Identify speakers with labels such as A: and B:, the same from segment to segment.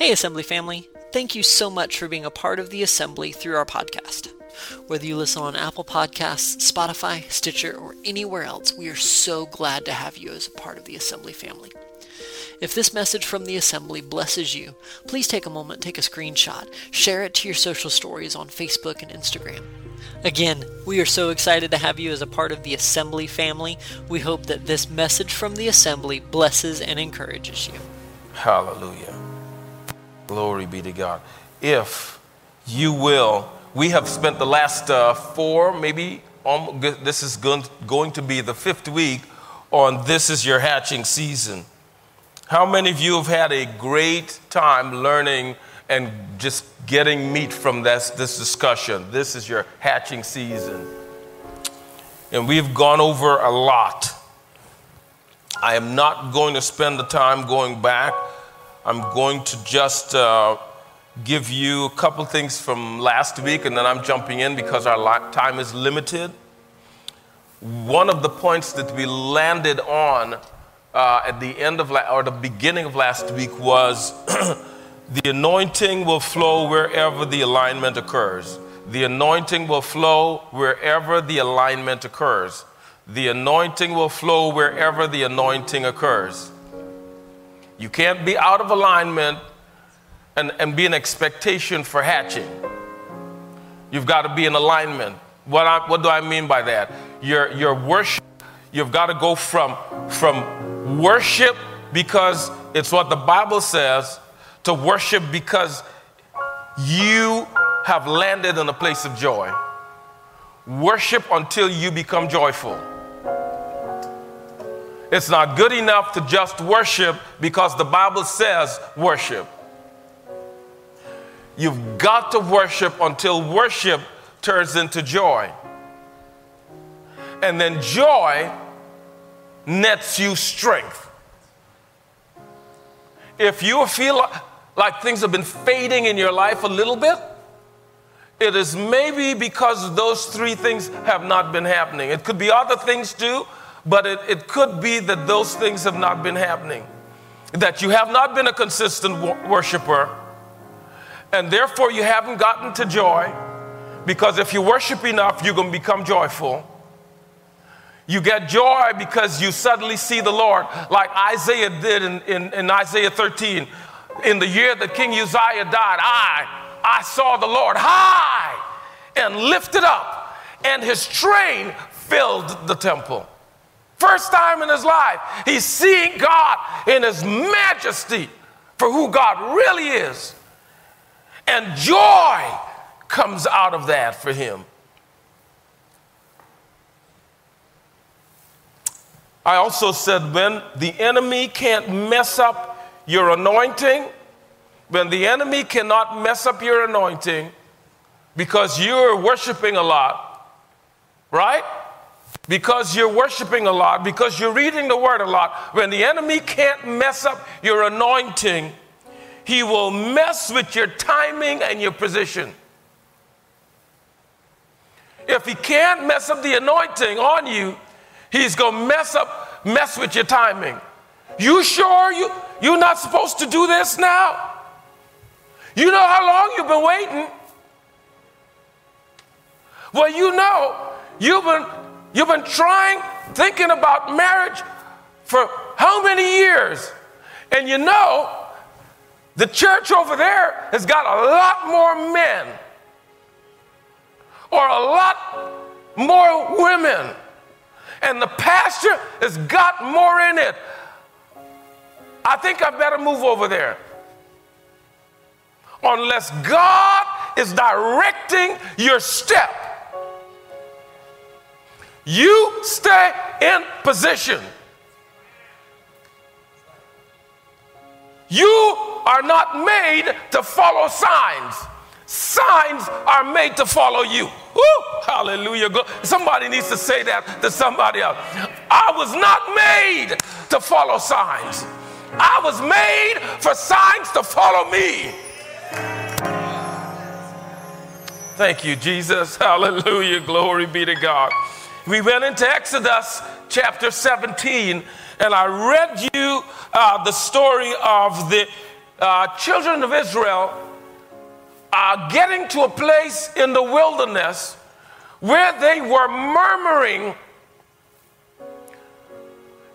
A: Hey, Assembly family. Thank you so much for being a part of the Assembly through our podcast. Whether you listen on Apple Podcasts, Spotify, Stitcher, or anywhere else, we are so glad to have you as a part of the Assembly family. If this message from the Assembly blesses you, please take a moment, take a screenshot, share it to your social stories on Facebook and Instagram. Again, we are so excited to have you as a part of the Assembly family. We hope that this message from the Assembly blesses and encourages you.
B: Hallelujah. Glory be to God. If you will, we have spent the last uh, four, maybe um, this is going, to be the fifth week on This is Your Hatching Season. How many of you have had a great time learning and just getting meat from this, this discussion? This is your hatching season. And we've gone over a lot. I am not going to spend the time going back. I'm going to just uh, give you a couple things from last week, and then I'm jumping in because our time is limited. One of the points that we landed on uh, at the end of la- or the beginning of last week was the anointing will flow wherever the alignment occurs. The anointing will flow wherever the alignment occurs. The anointing will flow wherever the anointing occurs. You can't be out of alignment and, and be an expectation for hatching. You've got to be in alignment. What, I, what do I mean by that? Your, your worship, you've got to go from, from worship because it's what the Bible says to worship because you have landed in a place of joy. Worship until you become joyful. It's not good enough to just worship because the Bible says worship. You've got to worship until worship turns into joy. And then joy nets you strength. If you feel like things have been fading in your life a little bit, it is maybe because those three things have not been happening. It could be other things too, but it, it could be that those things have not been happening. That you have not been a consistent worshiper, and therefore you haven't gotten to joy. Because if you worship enough, you're going to become joyful. You get joy because you suddenly see the Lord, like Isaiah did in, in, in Isaiah 13. In the year that King Uzziah died, I, I saw the Lord high and lifted up, and his train filled the temple. First time in his life, he's seeing God in his majesty for who God really is. And joy comes out of that for him. I also said when the enemy can't mess up your anointing, when the enemy cannot mess up your anointing because you're worshiping a lot, right? Because you're worshiping a lot, because you're reading the word a lot, when the enemy can't mess up your anointing, he will mess with your timing and your position. If he can't mess up the anointing on you, he's going to mess up mess with your timing. You sure you you're not supposed to do this now? You know how long you've been waiting? Well, you know you've been You've been trying, thinking about marriage for how many years? And you know, the church over there has got a lot more men or a lot more women. And the pastor has got more in it. I think I better move over there. Unless God is directing your step. You stay in position. You are not made to follow signs. Signs are made to follow you. Woo, hallelujah. Somebody needs to say that to somebody else. I was not made to follow signs. I was made for signs to follow me. Thank you, Jesus. Hallelujah. Glory be to God. We went into Exodus chapter 17, and I read you uh, the story of the, uh, children of Israel are getting to a place in the wilderness where they were murmuring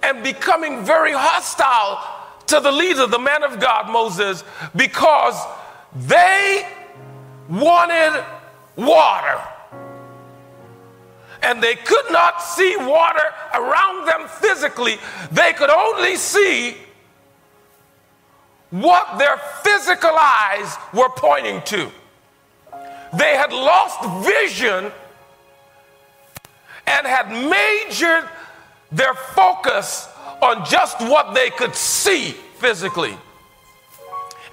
B: and becoming very hostile to the leader, the man of God, Moses, because they wanted water. And they could not see water around them physically. They could only see what their physical eyes were pointing to. They had lost vision and had majored their focus on just what they could see physically.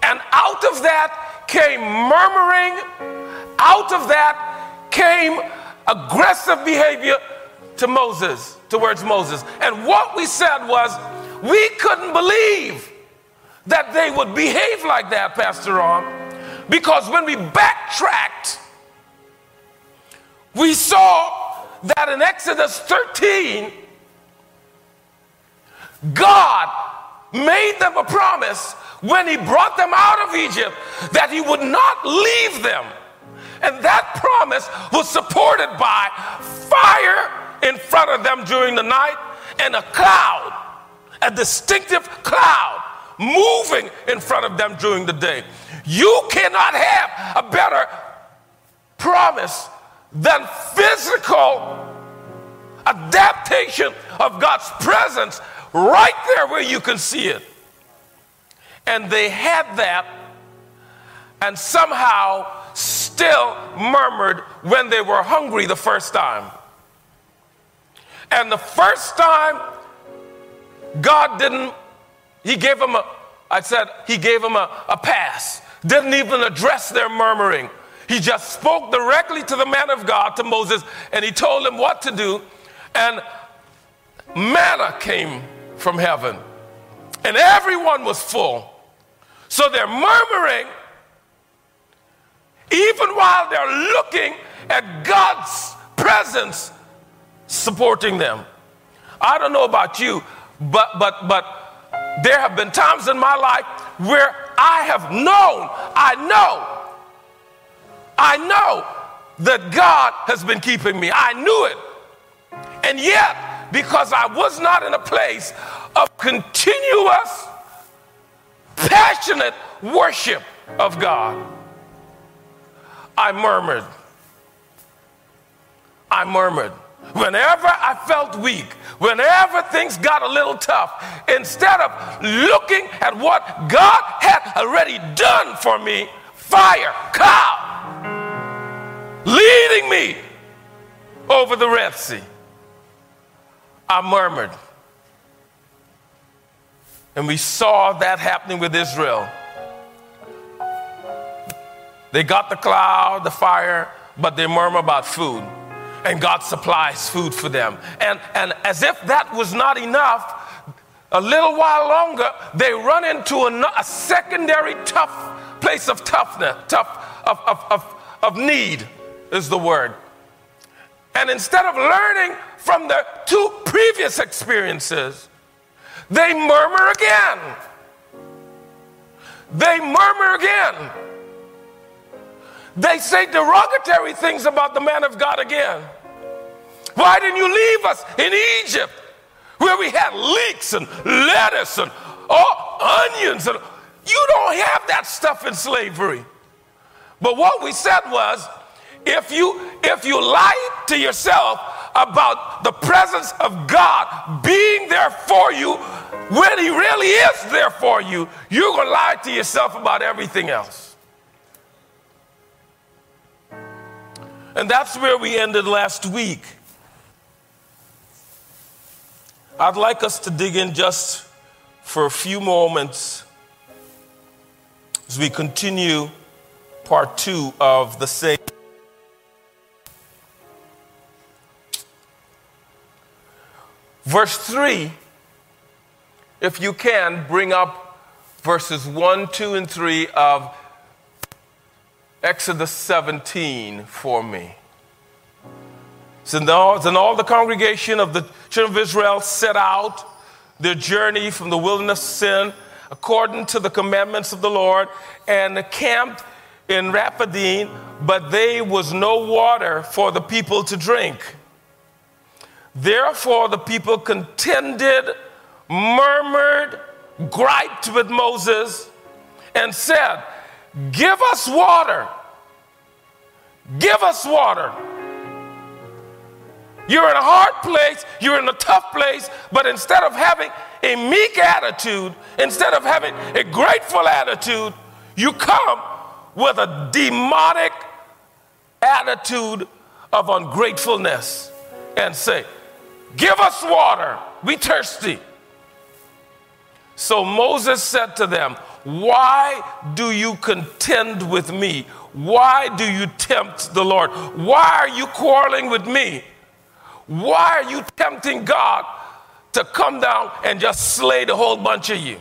B: And out of that came murmuring, out of that came aggressive behavior to Moses, towards Moses. And what we said was, we couldn't believe that they would behave like that, Pastor Ron, because when we backtracked, we saw that in Exodus 13, God made them a promise when He brought them out of Egypt that He would not leave them. And that promise was supported by fire in front of them during the night and a cloud, a distinctive cloud moving in front of them during the day. You cannot have a better promise than physical adaptation of God's presence right there where you can see it. And they had that and somehow still murmured when they were hungry the first time. And the first time, God didn't, He gave them a, I said, He gave them a, a pass. Didn't even address their murmuring. He just spoke directly to the man of God, to Moses, and he told him what to do. And manna came from heaven, and everyone was full. So they're murmuring, even while they're looking at God's presence supporting them. I don't know about you, but but but there have been times in my life where I have known, I know, I know that God has been keeping me. I knew it. And yet, because I was not in a place of continuous, passionate worship of God, I murmured. I murmured. Whenever I felt weak, whenever things got a little tough, instead of looking at what God had already done for me, fire, cow, leading me over the Red Sea, I murmured. And we saw that happening with Israel. They got the cloud, the fire, but they murmur about food. And God supplies food for them. And, and as if that was not enough, a little while longer, they run into a, a secondary tough place of toughness, tough of, of, of, of need is the word. And instead of learning from their two previous experiences, they murmur again. They murmur again. They say derogatory things about the man of God again. Why didn't you leave us in Egypt where we had leeks and lettuce and oh, onions? And you don't have that stuff in slavery. But what we said was if you if you lie to yourself about the presence of God being there for you when he really is there for you, you're going to lie to yourself about everything else. And that's where we ended last week. I'd like us to dig in just for a few moments as we continue part two of the same. Verse 3, if you can, bring up verses 1, 2, and 3 of Exodus 17 for me. So then all, then all the congregation of the children of Israel set out their journey from the wilderness of sin according to the commandments of the Lord, and camped in Rephidim, but there was no water for the people to drink. Therefore, the people contended, murmured, griped with Moses, and said, Give us water. Give us water. You're in a hard place, you're in a tough place, but instead of having a meek attitude, instead of having a grateful attitude, you come with a demonic attitude of ungratefulness and say, Give us water, we thirsty. So Moses said to them, Why do you contend with me? Why do you tempt the Lord? Why are you quarreling with me? Why are you tempting God to come down and just slay the whole bunch of you?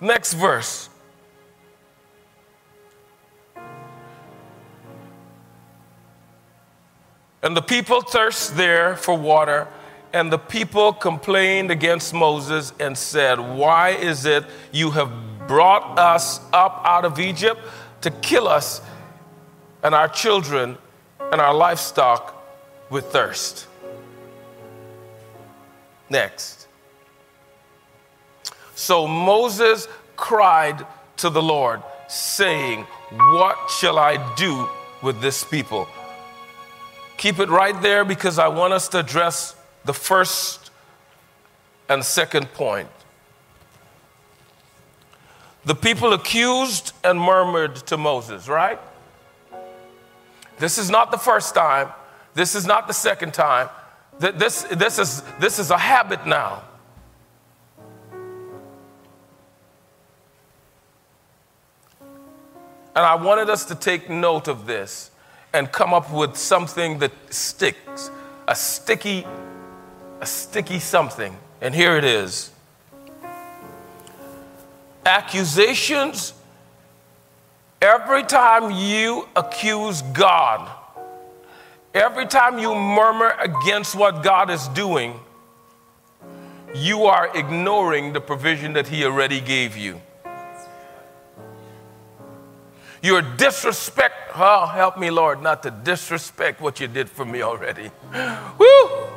B: Next verse. And the people thirst there for water, and the people complained against Moses and said, Why is it you have brought us up out of Egypt to kill us and our children and our livestock with thirst? Next. So Moses cried to the Lord, saying, What shall I do with this people? Keep it right there because I want us to address the first and second point. The people accused and murmured to Moses, right? This is not the first time. This is not the second time. This, this, is, this is a habit now. And I wanted us to take note of this and come up with something that sticks, a sticky, a sticky something. And here it is. Accusations, every time you accuse God, every time you murmur against what God is doing, you are ignoring the provision that He already gave you. You're disrespect. Oh, help me, Lord, not to disrespect what you did for me already. Woo!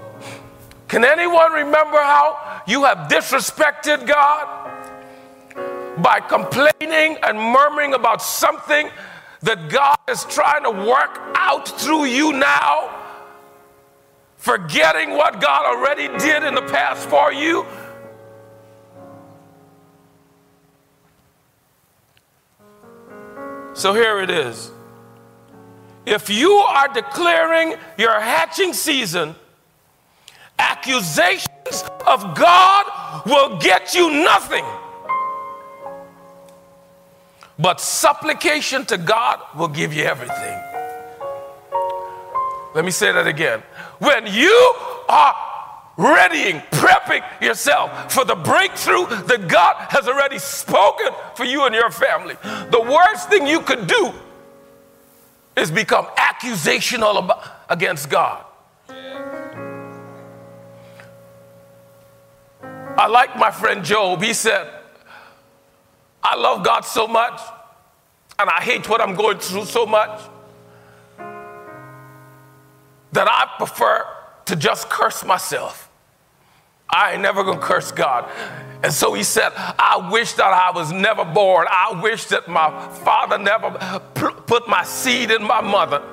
B: Can anyone remember how you have disrespected God? By complaining and murmuring about something that God is trying to work out through you now, forgetting what God already did in the past for you So here it is. If you are declaring your hatching season, accusations of God will get you nothing. But supplication to God will give you everything. Let me say that again. When you are readying, prepping yourself for the breakthrough that God has already spoken for you and your family. The worst thing you could do is become accusational about, against God. I like my friend Job. He said, I love God so much, and I hate what I'm going through so much that I prefer to just curse myself. I ain't never gonna curse God. And so he said, I wish that I was never born. I wish that my father never put my seed in my mother.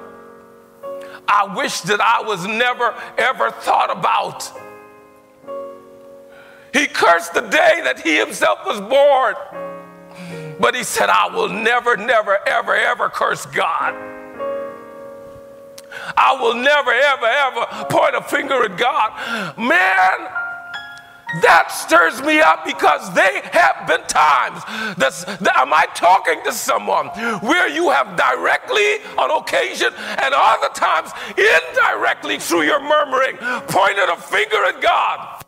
B: I wish that I was never ever thought about. He cursed the day that he himself was born. But he said, I will never, never, ever, ever curse God. I will never, ever, ever point a finger at God. Man, that stirs me up because they have been times that's, that am I talking to someone where you have directly on occasion and other times indirectly through your murmuring pointed a finger at God.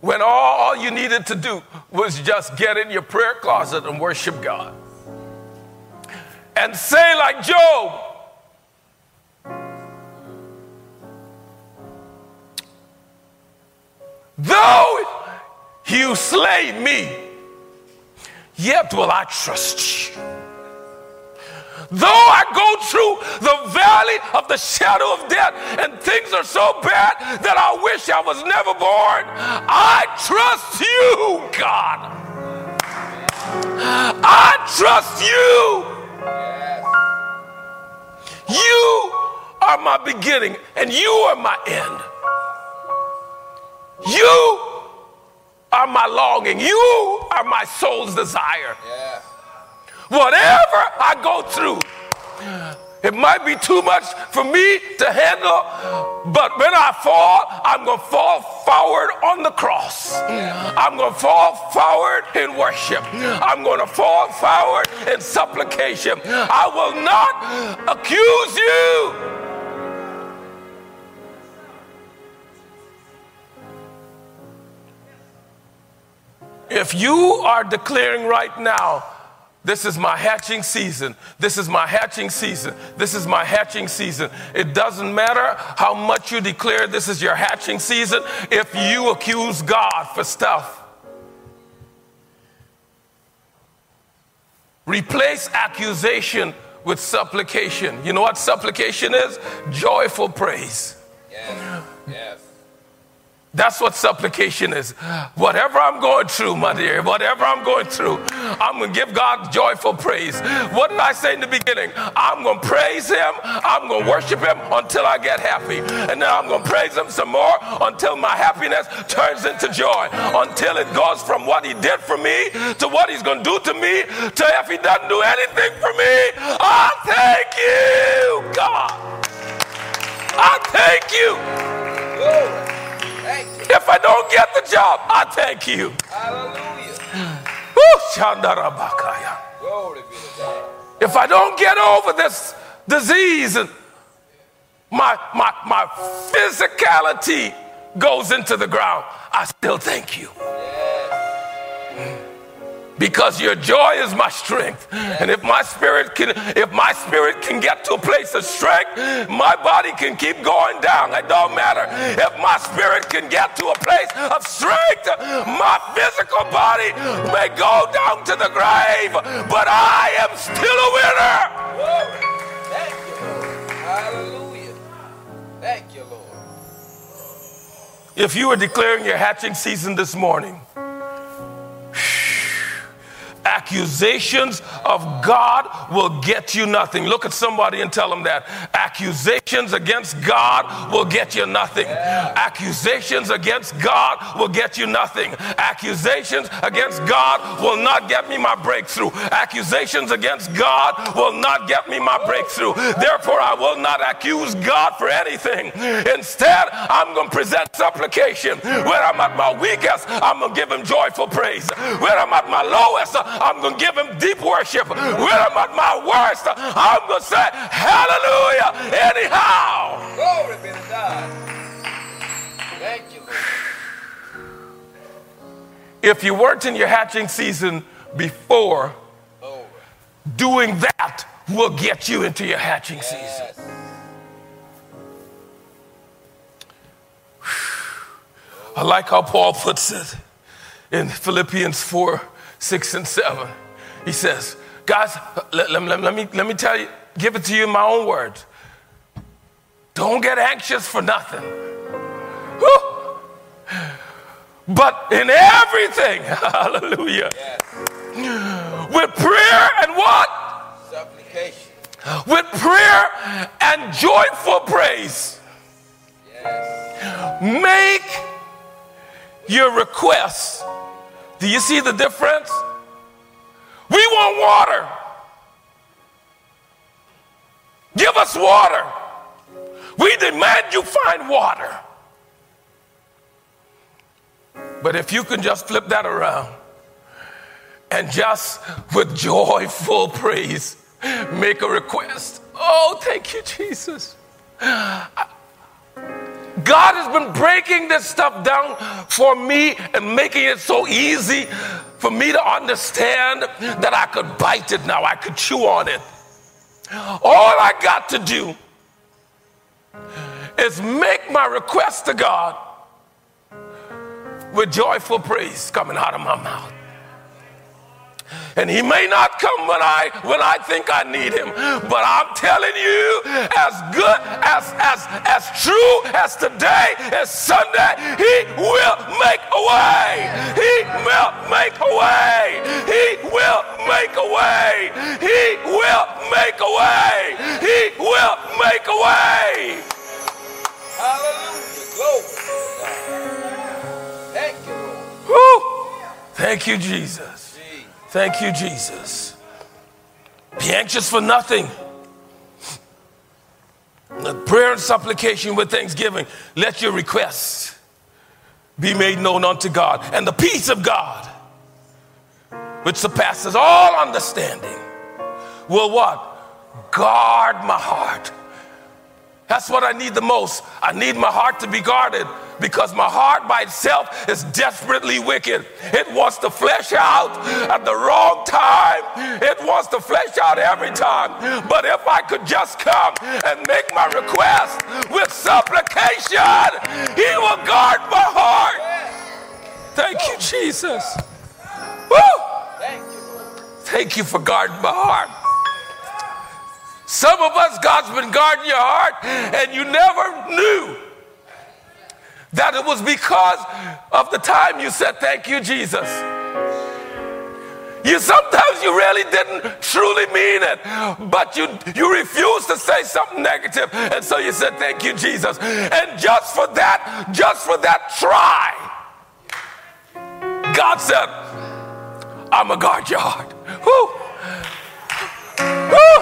B: When all you needed to do was just get in your prayer closet and worship God. And say, like Job, Though you slay me, yet will I trust you. Though I go through the valley of the shadow of death and things are so bad that I wish I was never born, I trust you, God. I trust you. You are my beginning and you are my end. You are my longing. You are my soul's desire. Yeah. Whatever I go through, it might be too much for me to handle, but when I fall, I'm going to fall forward on the cross. I'm going to fall forward in worship. I'm going to fall forward in supplication. I will not accuse you. If you are declaring right now, this is my hatching season. This is my hatching season. This is my hatching season. It doesn't matter how much you declare this is your hatching season if you accuse God for stuff. Replace accusation with supplication. You know what supplication is? Joyful praise. Yes. Yes. That's what supplication is. Whatever I'm going through, my dear, whatever I'm going through, I'm going to give God joyful praise. What did I say in the beginning? I'm going to praise Him. I'm going to worship Him until I get happy. And then I'm going to praise Him some more until my happiness turns into joy. Until it goes from what He did for me to what He's going to do to me to if He doesn't do anything for me. I thank you, God. I thank you. If I don't get the job, I thank you. Hallelujah. If I don't get over this disease and my, my, my physicality goes into the ground, I still thank you because your joy is my strength. And if my spirit can if my spirit can get to a place of strength my body can keep going down. It don't matter. If my spirit can get to a place of strength my physical body may go down to the grave but i am still a winner. Thank you lord hallelujah thank you lord if you are declaring your hatching season this morning Accusations of God will get you nothing. Look at somebody and tell them that. Accusations against God will get you nothing. Accusations against God will get you nothing. Accusations against God will not get me my breakthrough. Accusations against God will not get me my breakthrough. Therefore, I will not accuse God for anything. Instead, I'm going to present supplication. When I'm at my weakest, I'm going to give him joyful praise. When I'm at my lowest, I'm going to give him deep worship. When I'm at my worst, I'm going to say, Hallelujah, anyhow. Glory be to God. Thank you, Lord. If you weren't in your hatching season before, doing that will get you into your hatching yes. season. I like how Paul puts it in Philippians 4 6 and 7. He says, Guys, let, let, let, let, me, let me tell you, give it to you in my own words. Don't get anxious for nothing. Whew. But in everything, hallelujah, yes. with prayer and what? Supplication. With prayer and joyful praise. Yes. Make your requests do you see the difference? We want water. Give us water. We demand you find water. But if you can just flip that around and just with joyful praise make a request. Oh, thank you, Jesus. God has been breaking this stuff down for me and making it so easy for me to understand that I could bite it now, I could chew on it. All I got to do is make my request to God with joyful praise coming out of my mouth. And he may not come when I when I think I need him, but I'm telling you, as good as as as true as today is Sunday, he will make a way. He will make a way. He will make a way. He will make a way. He will make a way.
C: Hallelujah. Glory. Thank you, Lord.
B: Whew. Thank you, Jesus. Thank you, Jesus. Be anxious for nothing. The prayer and supplication with thanksgiving, let your requests be made known unto God. And the peace of God, which surpasses all understanding, will what? Guard my heart. That's what I need the most. I need my heart to be guarded because my heart by itself is desperately wicked. It wants to flesh out at the wrong time, it wants to flesh out every time. But if I could just come and make my request with supplication, He will guard my heart. Thank you, Jesus. Woo! Thank you for guarding my heart. Some of us, God's been guarding your heart, and you never knew that it was because of the time you said, Thank you, Jesus. You sometimes you really didn't truly mean it, but you you refused to say something negative, and so you said, Thank you, Jesus. And just for that, just for that try, God said, I'm a guard your heart. Woo. Woo.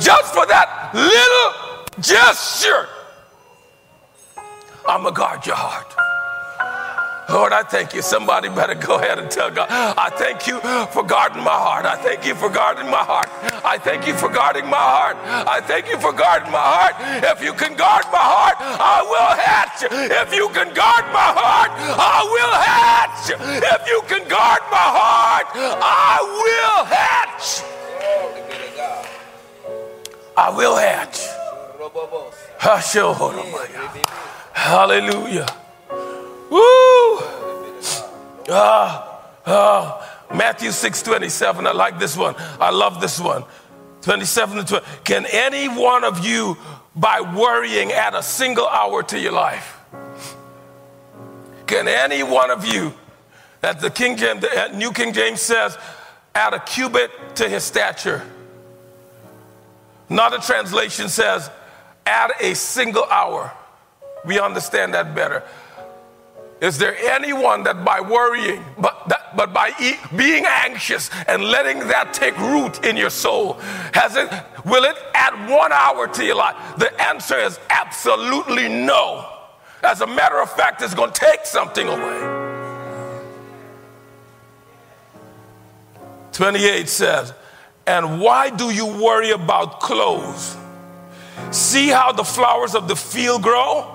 B: Just for that little gesture. I'm going to guard your heart. Lord, I thank you. Somebody better go ahead and tell God, I thank you for guarding my heart. I thank you for guarding my heart. I thank you for guarding my heart. I thank you for guarding my heart. If you can guard my heart, I will hatch. If you can guard my heart, I will hatch. If you can guard my heart, I will hatch. I will hatch. Oh, Hallelujah. Woo! Ah, ah. Matthew 6 27. I like this one. I love this one. 27 to 20. Can any one of you, by worrying, add a single hour to your life? Can any one of you, that the King James, the New King James says, add a cubit to his stature? Another translation says, add a single hour. We understand that better. Is there anyone that by worrying, but, that, but by e- being anxious and letting that take root in your soul, has it, will it add one hour to your life? The answer is absolutely no. As a matter of fact, it's going to take something away. 28 says, And why do you worry about clothes? See how the flowers of the field grow?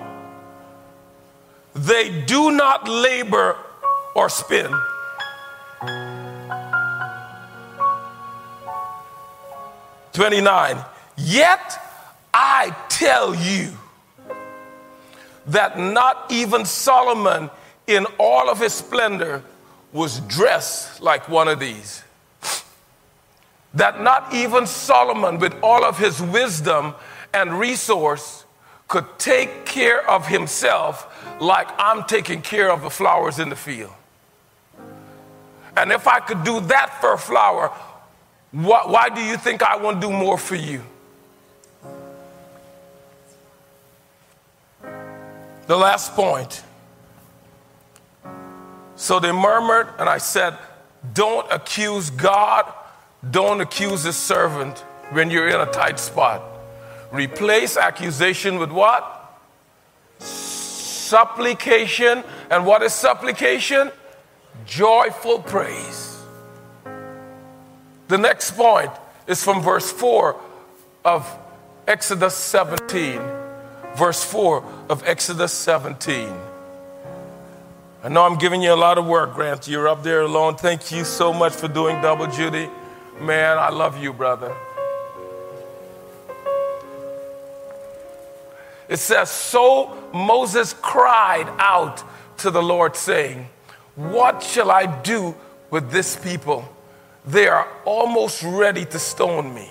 B: They do not labor or spin. Twenty-nine. Yet I tell you that not even Solomon, in all of his splendor, was dressed like one of these. That not even Solomon, with all of his wisdom and resource, could take care of himself like I'm taking care of the flowers in the field. And if I could do that for a flower, why, why do you think I want to do more for you? The last point. So they murmured, and I said, Don't accuse God, don't accuse his servant when you're in a tight spot. Replace accusation with what? Supplication. And what is supplication? Joyful praise. The next point is from verse 4 of Exodus 17. Verse 4 of Exodus 17. I know I'm giving you a lot of work, Grant. You're up there alone. Thank you so much for doing double duty. Man, I love you, brother. It says, So Moses cried out to the Lord, saying, What shall I do with this people? They are almost ready to stone me.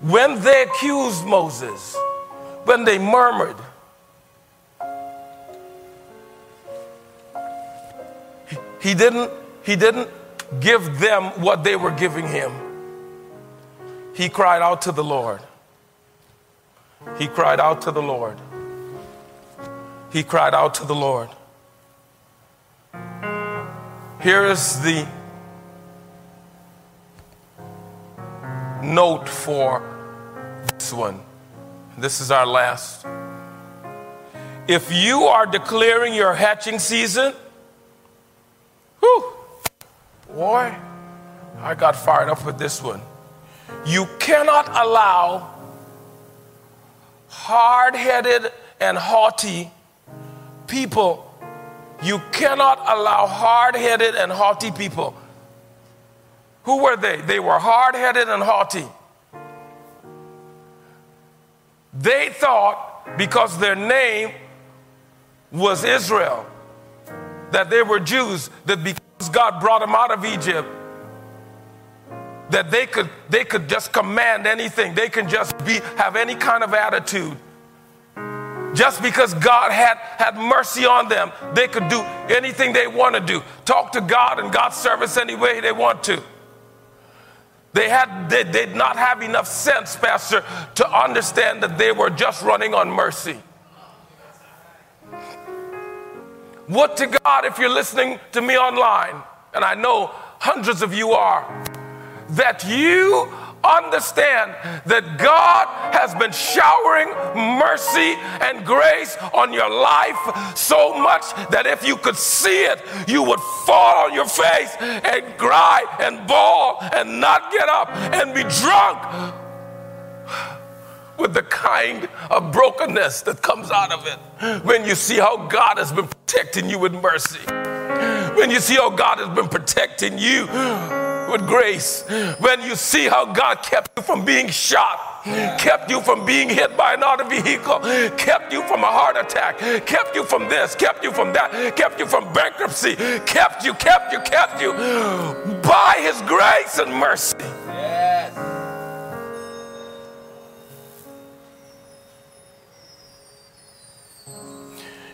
B: When they accused Moses, when they murmured, he didn't, he didn't give them what they were giving him. He cried out to the Lord. He cried out to the Lord. He cried out to the Lord. Here is the note for this one. This is our last. If you are declaring your hatching season, whew, boy, I got fired up with this one. You cannot allow hard headed and haughty people, you cannot allow hard headed and haughty people. Who were they? They were hard headed and haughty. They thought because their name was Israel, that they were Jews, that because God brought them out of Egypt, that they could, they could just command anything. They can just be, have any kind of attitude. Just because God had, had mercy on them, they could do anything they want to do. Talk to God and God's service any way they want to. They had they did not have enough sense, Pastor, to understand that they were just running on mercy. What to God if you're listening to me online, and I know hundreds of you are, that you understand that God has been showering mercy and grace on your life so much that if you could see it, you would fall on your face and cry and bawl and not get up and be drunk with the kind of brokenness that comes out of it. When you see how God has been protecting you with mercy. When you see how God has been protecting you with grace. When you see how God kept you from being shot, kept you from being hit by another vehicle, kept you from a heart attack, kept you from this, kept you from that, kept you from bankruptcy, kept you, kept you, kept you by His grace and mercy.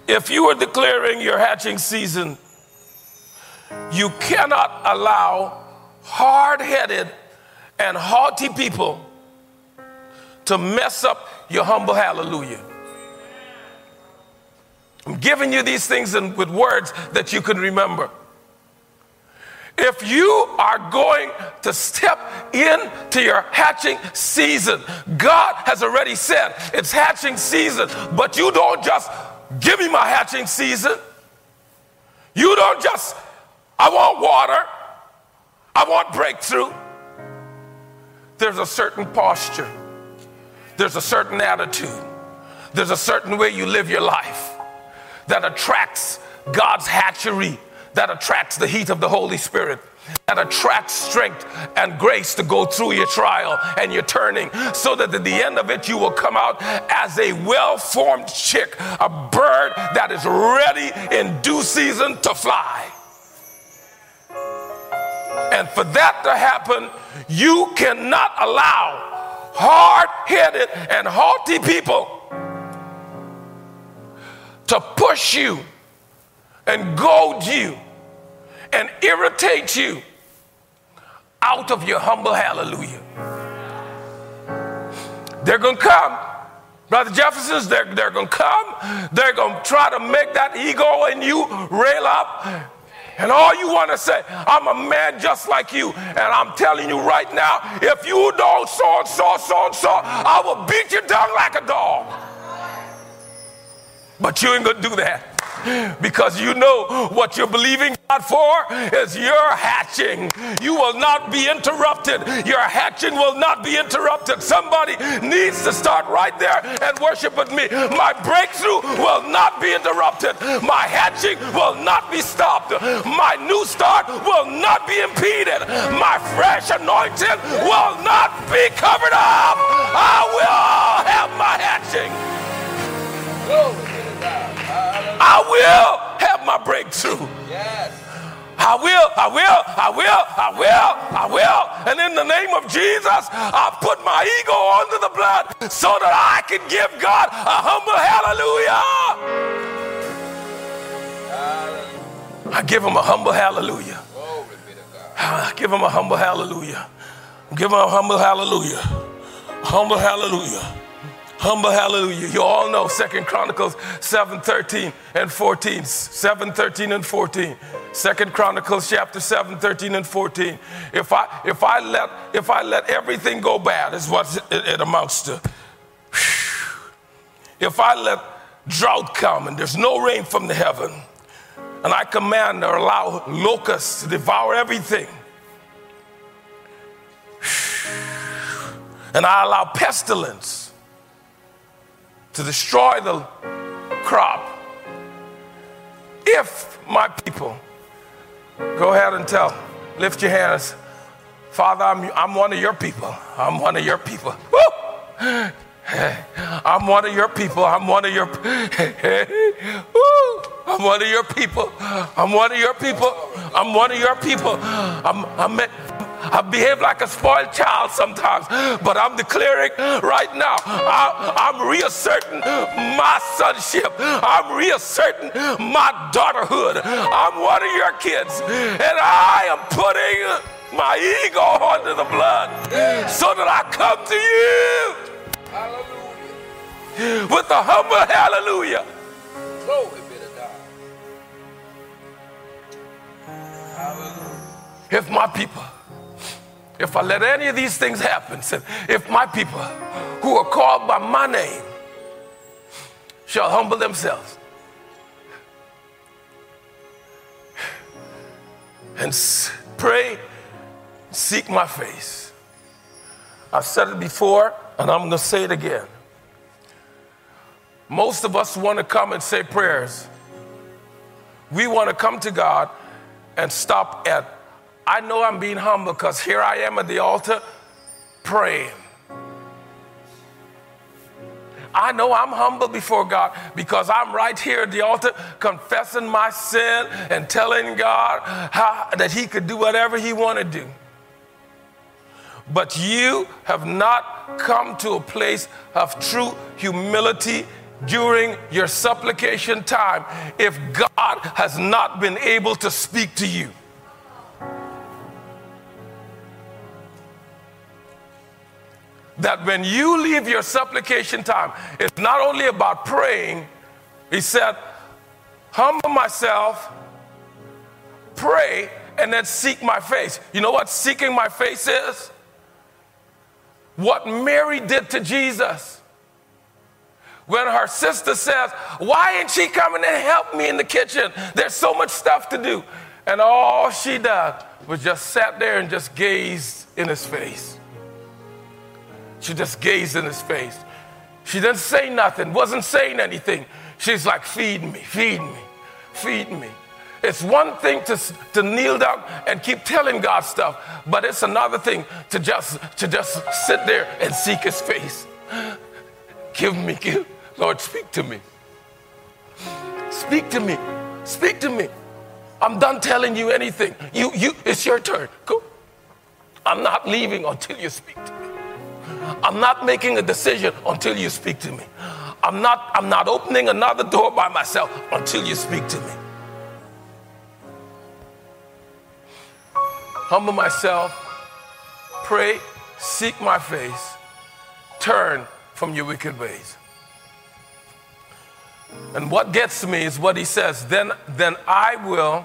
B: If you are declaring your hatching season, you cannot allow hard headed and haughty people to mess up your humble hallelujah. I'm giving you these things in, with words that you can remember. If you are going to step into your hatching season, God has already said it's hatching season, but you don't just give me my hatching season. You don't just, I want water. I want breakthrough. There's a certain posture, there's a certain attitude, there's a certain way you live your life that attracts God's hatchery, that attracts the heat of the Holy Spirit that attracts strength and grace to go through your trial and your turning so that at the end of it you will come out as a well-formed chick a bird that is ready in due season to fly. And for that to happen, you cannot allow hard headed and haughty people to push you and goad you and irritate you out of your humble hallelujah. They're going to come. Brother Jefferson's, they're, they're going to come. They're going to try to make that ego in you rail up and all you want to say, I'm a man just like you. And I'm telling you right now, if you don't so and so, so and so, I will beat you down like a dog. But you ain't gonna do that. Because you know what you're believing God for is your hatching. You will not be interrupted. Your hatching will not be interrupted. Somebody needs to start right there and worship with me. My breakthrough will not be interrupted. My hatching will not be stopped. My new start will not be impeded. My fresh anointing will not be covered up. I will have my hatching. I will have my breakthrough. Yes. I will, I will, I will, I will, I will. And in the name of Jesus, I put my ego under the blood so that I can give God a humble hallelujah. I give him a humble hallelujah. I give him a humble hallelujah. Give him a humble hallelujah. Humble hallelujah. Humble hallelujah. You all know Second Chronicles 7 13 and 14. 7 13 and 14. Second Chronicles chapter 7, 13 and 14. If I if I let if I let everything go bad, is what it, it amounts to. If I let drought come and there's no rain from the heaven, and I command or allow locusts to devour everything, and I allow pestilence to destroy the crop. If my people, go ahead and tell, lift your hands. Father, I'm, I'm one of your people. I'm one of your people. Woo! I'm one of your people. I'm one of your. I'm one of your people. I'm one of your people. I'm one of your people. I'm, I'm, I behave like a spoiled child sometimes, but I'm declaring right now, I, am reasserting my sonship. I'm reasserting my daughterhood. I'm one of your kids, and I am putting my ego under the blood so that I come to you. Hallelujah. With a humble hallelujah. Glory be to God. Hallelujah. If my people if I let any of these things happen, if my people who are called by my name shall humble themselves and pray, seek my face. I've said it before, and I'm going to say it again. Most of us want to come and say prayers. We want to come to God and stop at I know I'm being humble because here I am at the altar praying. I know I'm humble before God because I'm right here at the altar confessing my sin and telling God how, that He could do whatever He wanted to do. But you have not come to a place of true humility during your supplication time if God has not been able to speak to you. That when you leave your supplication time, it's not only about praying, he said, humble myself, pray, and then seek my face. You know what seeking my face is? What Mary did to Jesus. When her sister says, Why ain't she coming and help me in the kitchen? There's so much stuff to do. And all she did was just sat there and just gazed in his face. She just gazed in his face. She didn't say nothing, wasn't saying anything. She's like, feed me, feed me, feed me. It's one thing to, to kneel down and keep telling God stuff, but it's another thing to just, to just sit there and seek his face. Give me, give, Lord, speak to me. Speak to me. Speak to me. I'm done telling you anything. You, you, it's your turn. Go. I'm not leaving until you speak to me. I'm not making a decision until you speak to me. I'm not, I'm not opening another door by myself until you speak to me. Humble myself, pray, seek my face, turn from your wicked ways. And what gets me is what he says, then, then I will,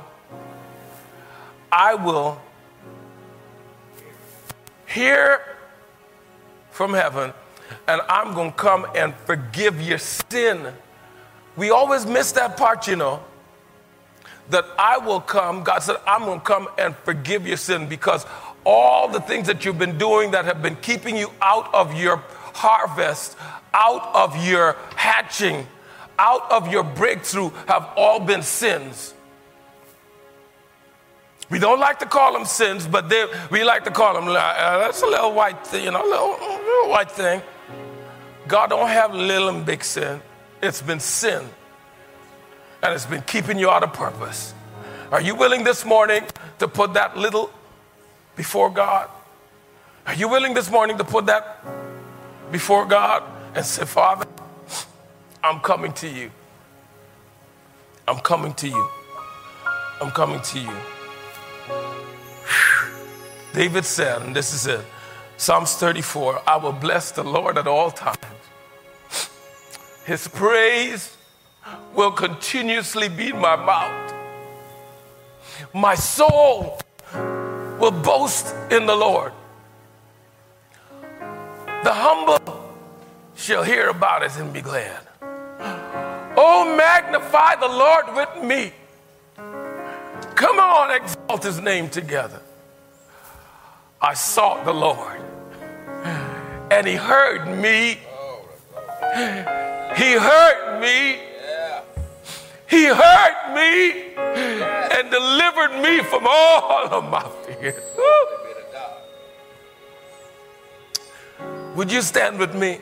B: I will hear from heaven, and I'm going to come and forgive your sin We always miss that part, you know. That I will come, God said, I'm going to come and forgive your sin because all the things that you've been doing that have been keeping you out of your harvest, out of your hatching, out of your breakthrough have all been sins. We don't like to call them sins, but we like to call them, uh, that's a little white thing, you know, a little, little white thing. God don't have little and big sin. It's been sin. And it's been keeping you out of purpose. Are you willing this morning to put that little before God? Are you willing this morning to put that before God and say, Father, I'm coming to you. I'm coming to you. I'm coming to you. David said, and this is it Psalms 34 I will bless the Lord at all times. His praise will continuously be in my mouth. My soul will boast in the Lord. The humble shall hear about it and be glad. Oh, magnify the Lord with me. Come on, exalt his name together. I sought the Lord, and he heard me. He heard me. He heard me and delivered me from all of my fears. Would you stand with me?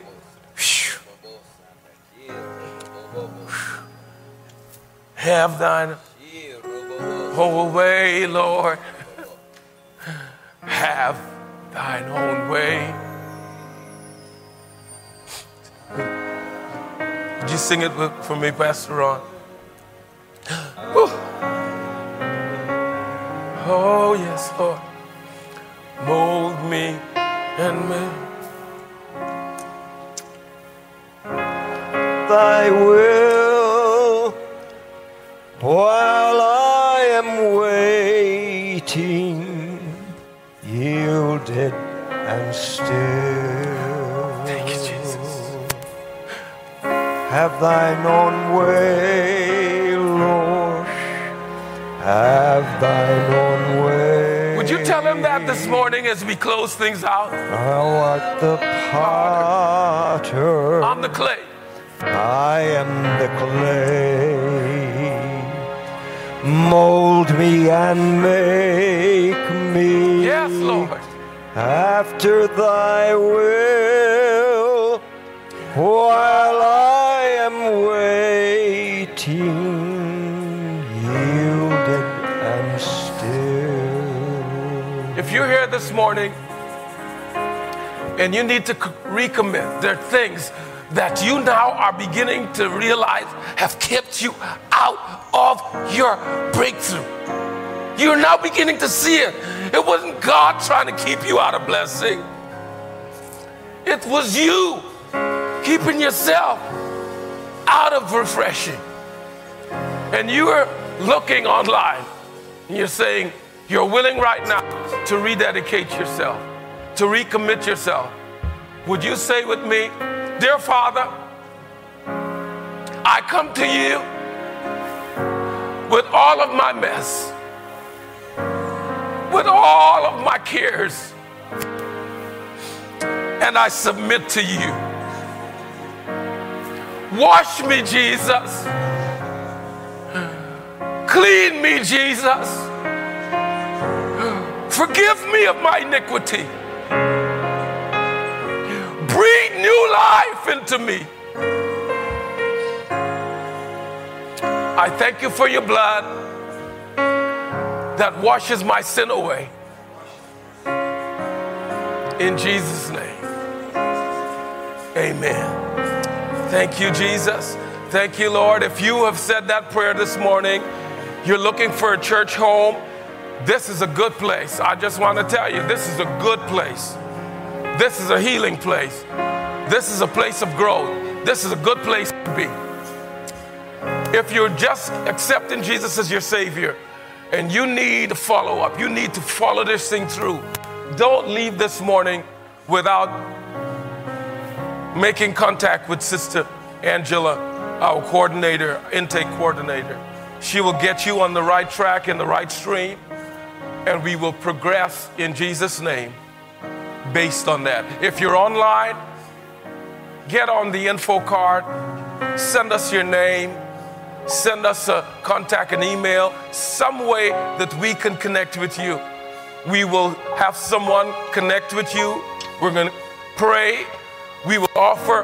B: Have thine own way, Lord. Have thine own way. Would you sing it for me, Pastor Ron? Oh, yes, Lord. Mold me and me.
C: Thy will while I yielded and still.
B: Thank you, Jesus.
C: Have thine own way, Lord. Have thine own way.
B: Would you tell him that this morning as we close things out?
C: I art the potter.
B: I'm the clay.
C: I am the clay. Mold me and make me.
B: Yes, Lord.
C: After thy will, while I am waiting, yielded and still.
B: If you're here this morning and you need to recommit, there are things that you now are beginning to realize have kept you out of your breakthrough. You're now beginning to see it. It wasn't God trying to keep you out of blessing, it was you keeping yourself out of refreshing. And you're looking online and you're saying, you're willing right now to rededicate yourself, to recommit yourself. Would you say with me, Dear Father, I come to you with all of my mess, with all of my cares, and I submit to you. Wash me, Jesus. Clean me, Jesus. Forgive me of my iniquity breathe new life into me. I thank you for your blood that washes my sin away. In Jesus' name, amen. Thank you, Jesus. Thank you, Lord. If you have said that prayer this morning, you're looking for a church home, this is a good place. I just want to tell you, this is a good place. This is a healing place. This is a place of growth. This is a good place to be. If you're just accepting Jesus as your Savior and you need to follow up, you need to follow this thing through. Don't leave this morning without making contact with Sister Angela our coordinator, intake coordinator. She will get you on the right track in the right stream, and we will progress in Jesus' name based on that. If you're online, get on the info card, send us your name, send us a contact, an email, some way that we can connect with you. We will have someone connect with you. We're going to pray. We will offer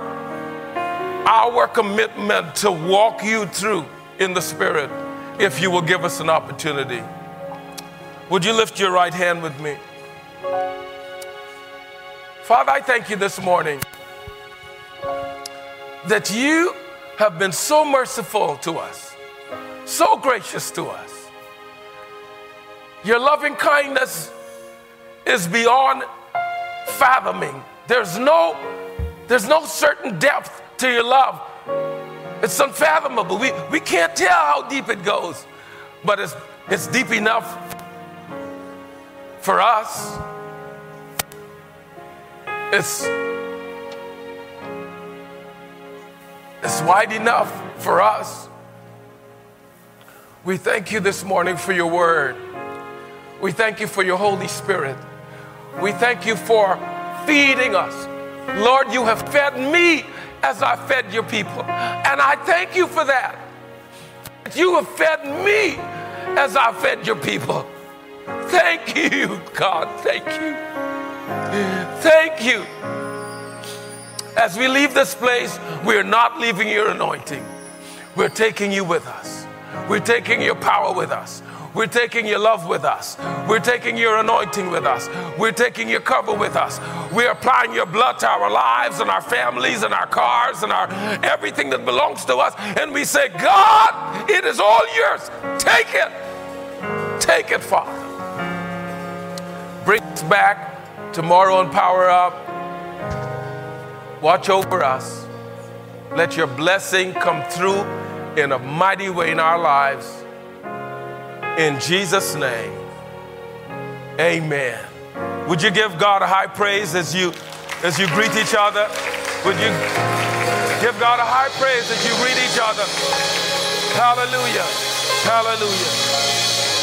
B: our commitment to walk you through in the Spirit if you will give us an opportunity. Would you lift your right hand with me? Father, I thank you this morning that you have been so merciful to us, so gracious to us. Your loving kindness is beyond fathoming. There's no, there's no certain depth to your love. It's unfathomable. We, we can't tell how deep it goes, but it's, it's deep enough for us. It's, it's wide enough for us. We thank you this morning for your word. We thank you for your Holy Spirit. We thank you for feeding us. Lord, you have fed me as I fed your people. And I thank you for that. You have fed me as I fed your people. Thank you, God. Thank you. Thank you. As we leave this place, we're not leaving your anointing. We're taking you with us. We're taking your power with us. We're taking your love with us. We're taking your anointing with us. We're taking your cover with us. We're applying your blood to our lives and our families and our cars and our everything that belongs to us. And we say, God, it is all yours. Take it. Take it, Father. Bring us back tomorrow and power up. Watch over us. Let your blessing come through in a mighty way in our lives. In Jesus' name, amen. Would you give God a high praise as you as you greet each other? Would you give God a high praise as you greet each other? Hallelujah. Hallelujah.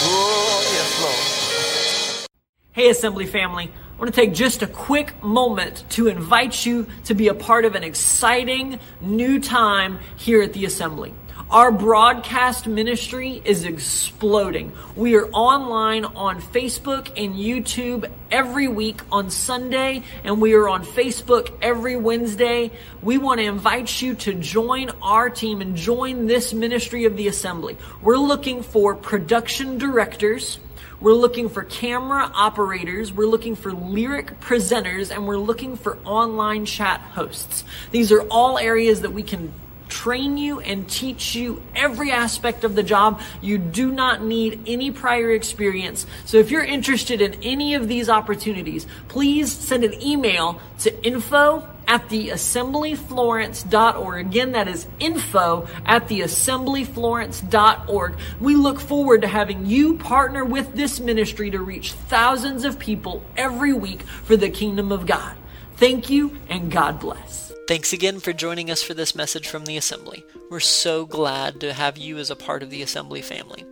B: Oh, yes, Lord.
A: Hey, Assembly family. I want to take just a quick moment to invite you to be a part of an exciting new time here at the Assembly. Our broadcast ministry is exploding. We are online on Facebook and YouTube every week on Sunday, and we are on Facebook every Wednesday. We want to invite you to join our team and join this ministry of the assembly. We're looking for production directors. We're looking for camera operators. We're looking for lyric presenters and we're looking for online chat hosts. These are all areas that we can train you and teach you every aspect of the job. You do not need any prior experience. So if you're interested in any of these opportunities, please send an email to info at theassemblyflorence.org. Again, that is info at the assemblyflorence.org. We look forward to having you partner with this ministry to reach thousands of people every week for the kingdom of God. Thank you and God bless. Thanks again for joining us for this message from the Assembly. We're so glad to have you as a part of the Assembly family.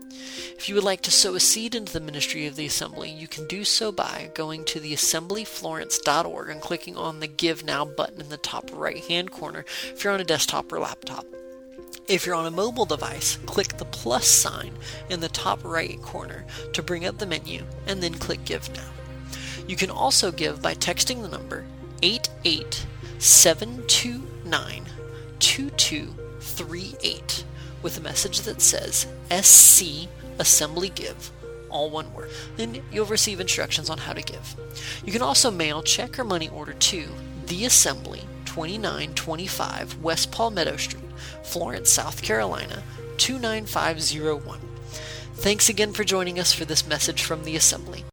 A: If you would like to sow a seed into the ministry of the Assembly, you can do so by going to theassemblyflorence.org and clicking on the Give Now button in the top right hand corner if you're on a desktop or laptop. If you're on a mobile device, click the plus sign in the top right corner to bring up the menu and then click Give Now. You can also give by texting the number 88 729 2238 with a message that says SC Assembly Give, all one word. Then you'll receive instructions on how to give. You can also mail, check, or money order to The Assembly, 2925 West Palmetto Street, Florence, South Carolina, 29501. Thanks again for joining us for this message from the Assembly.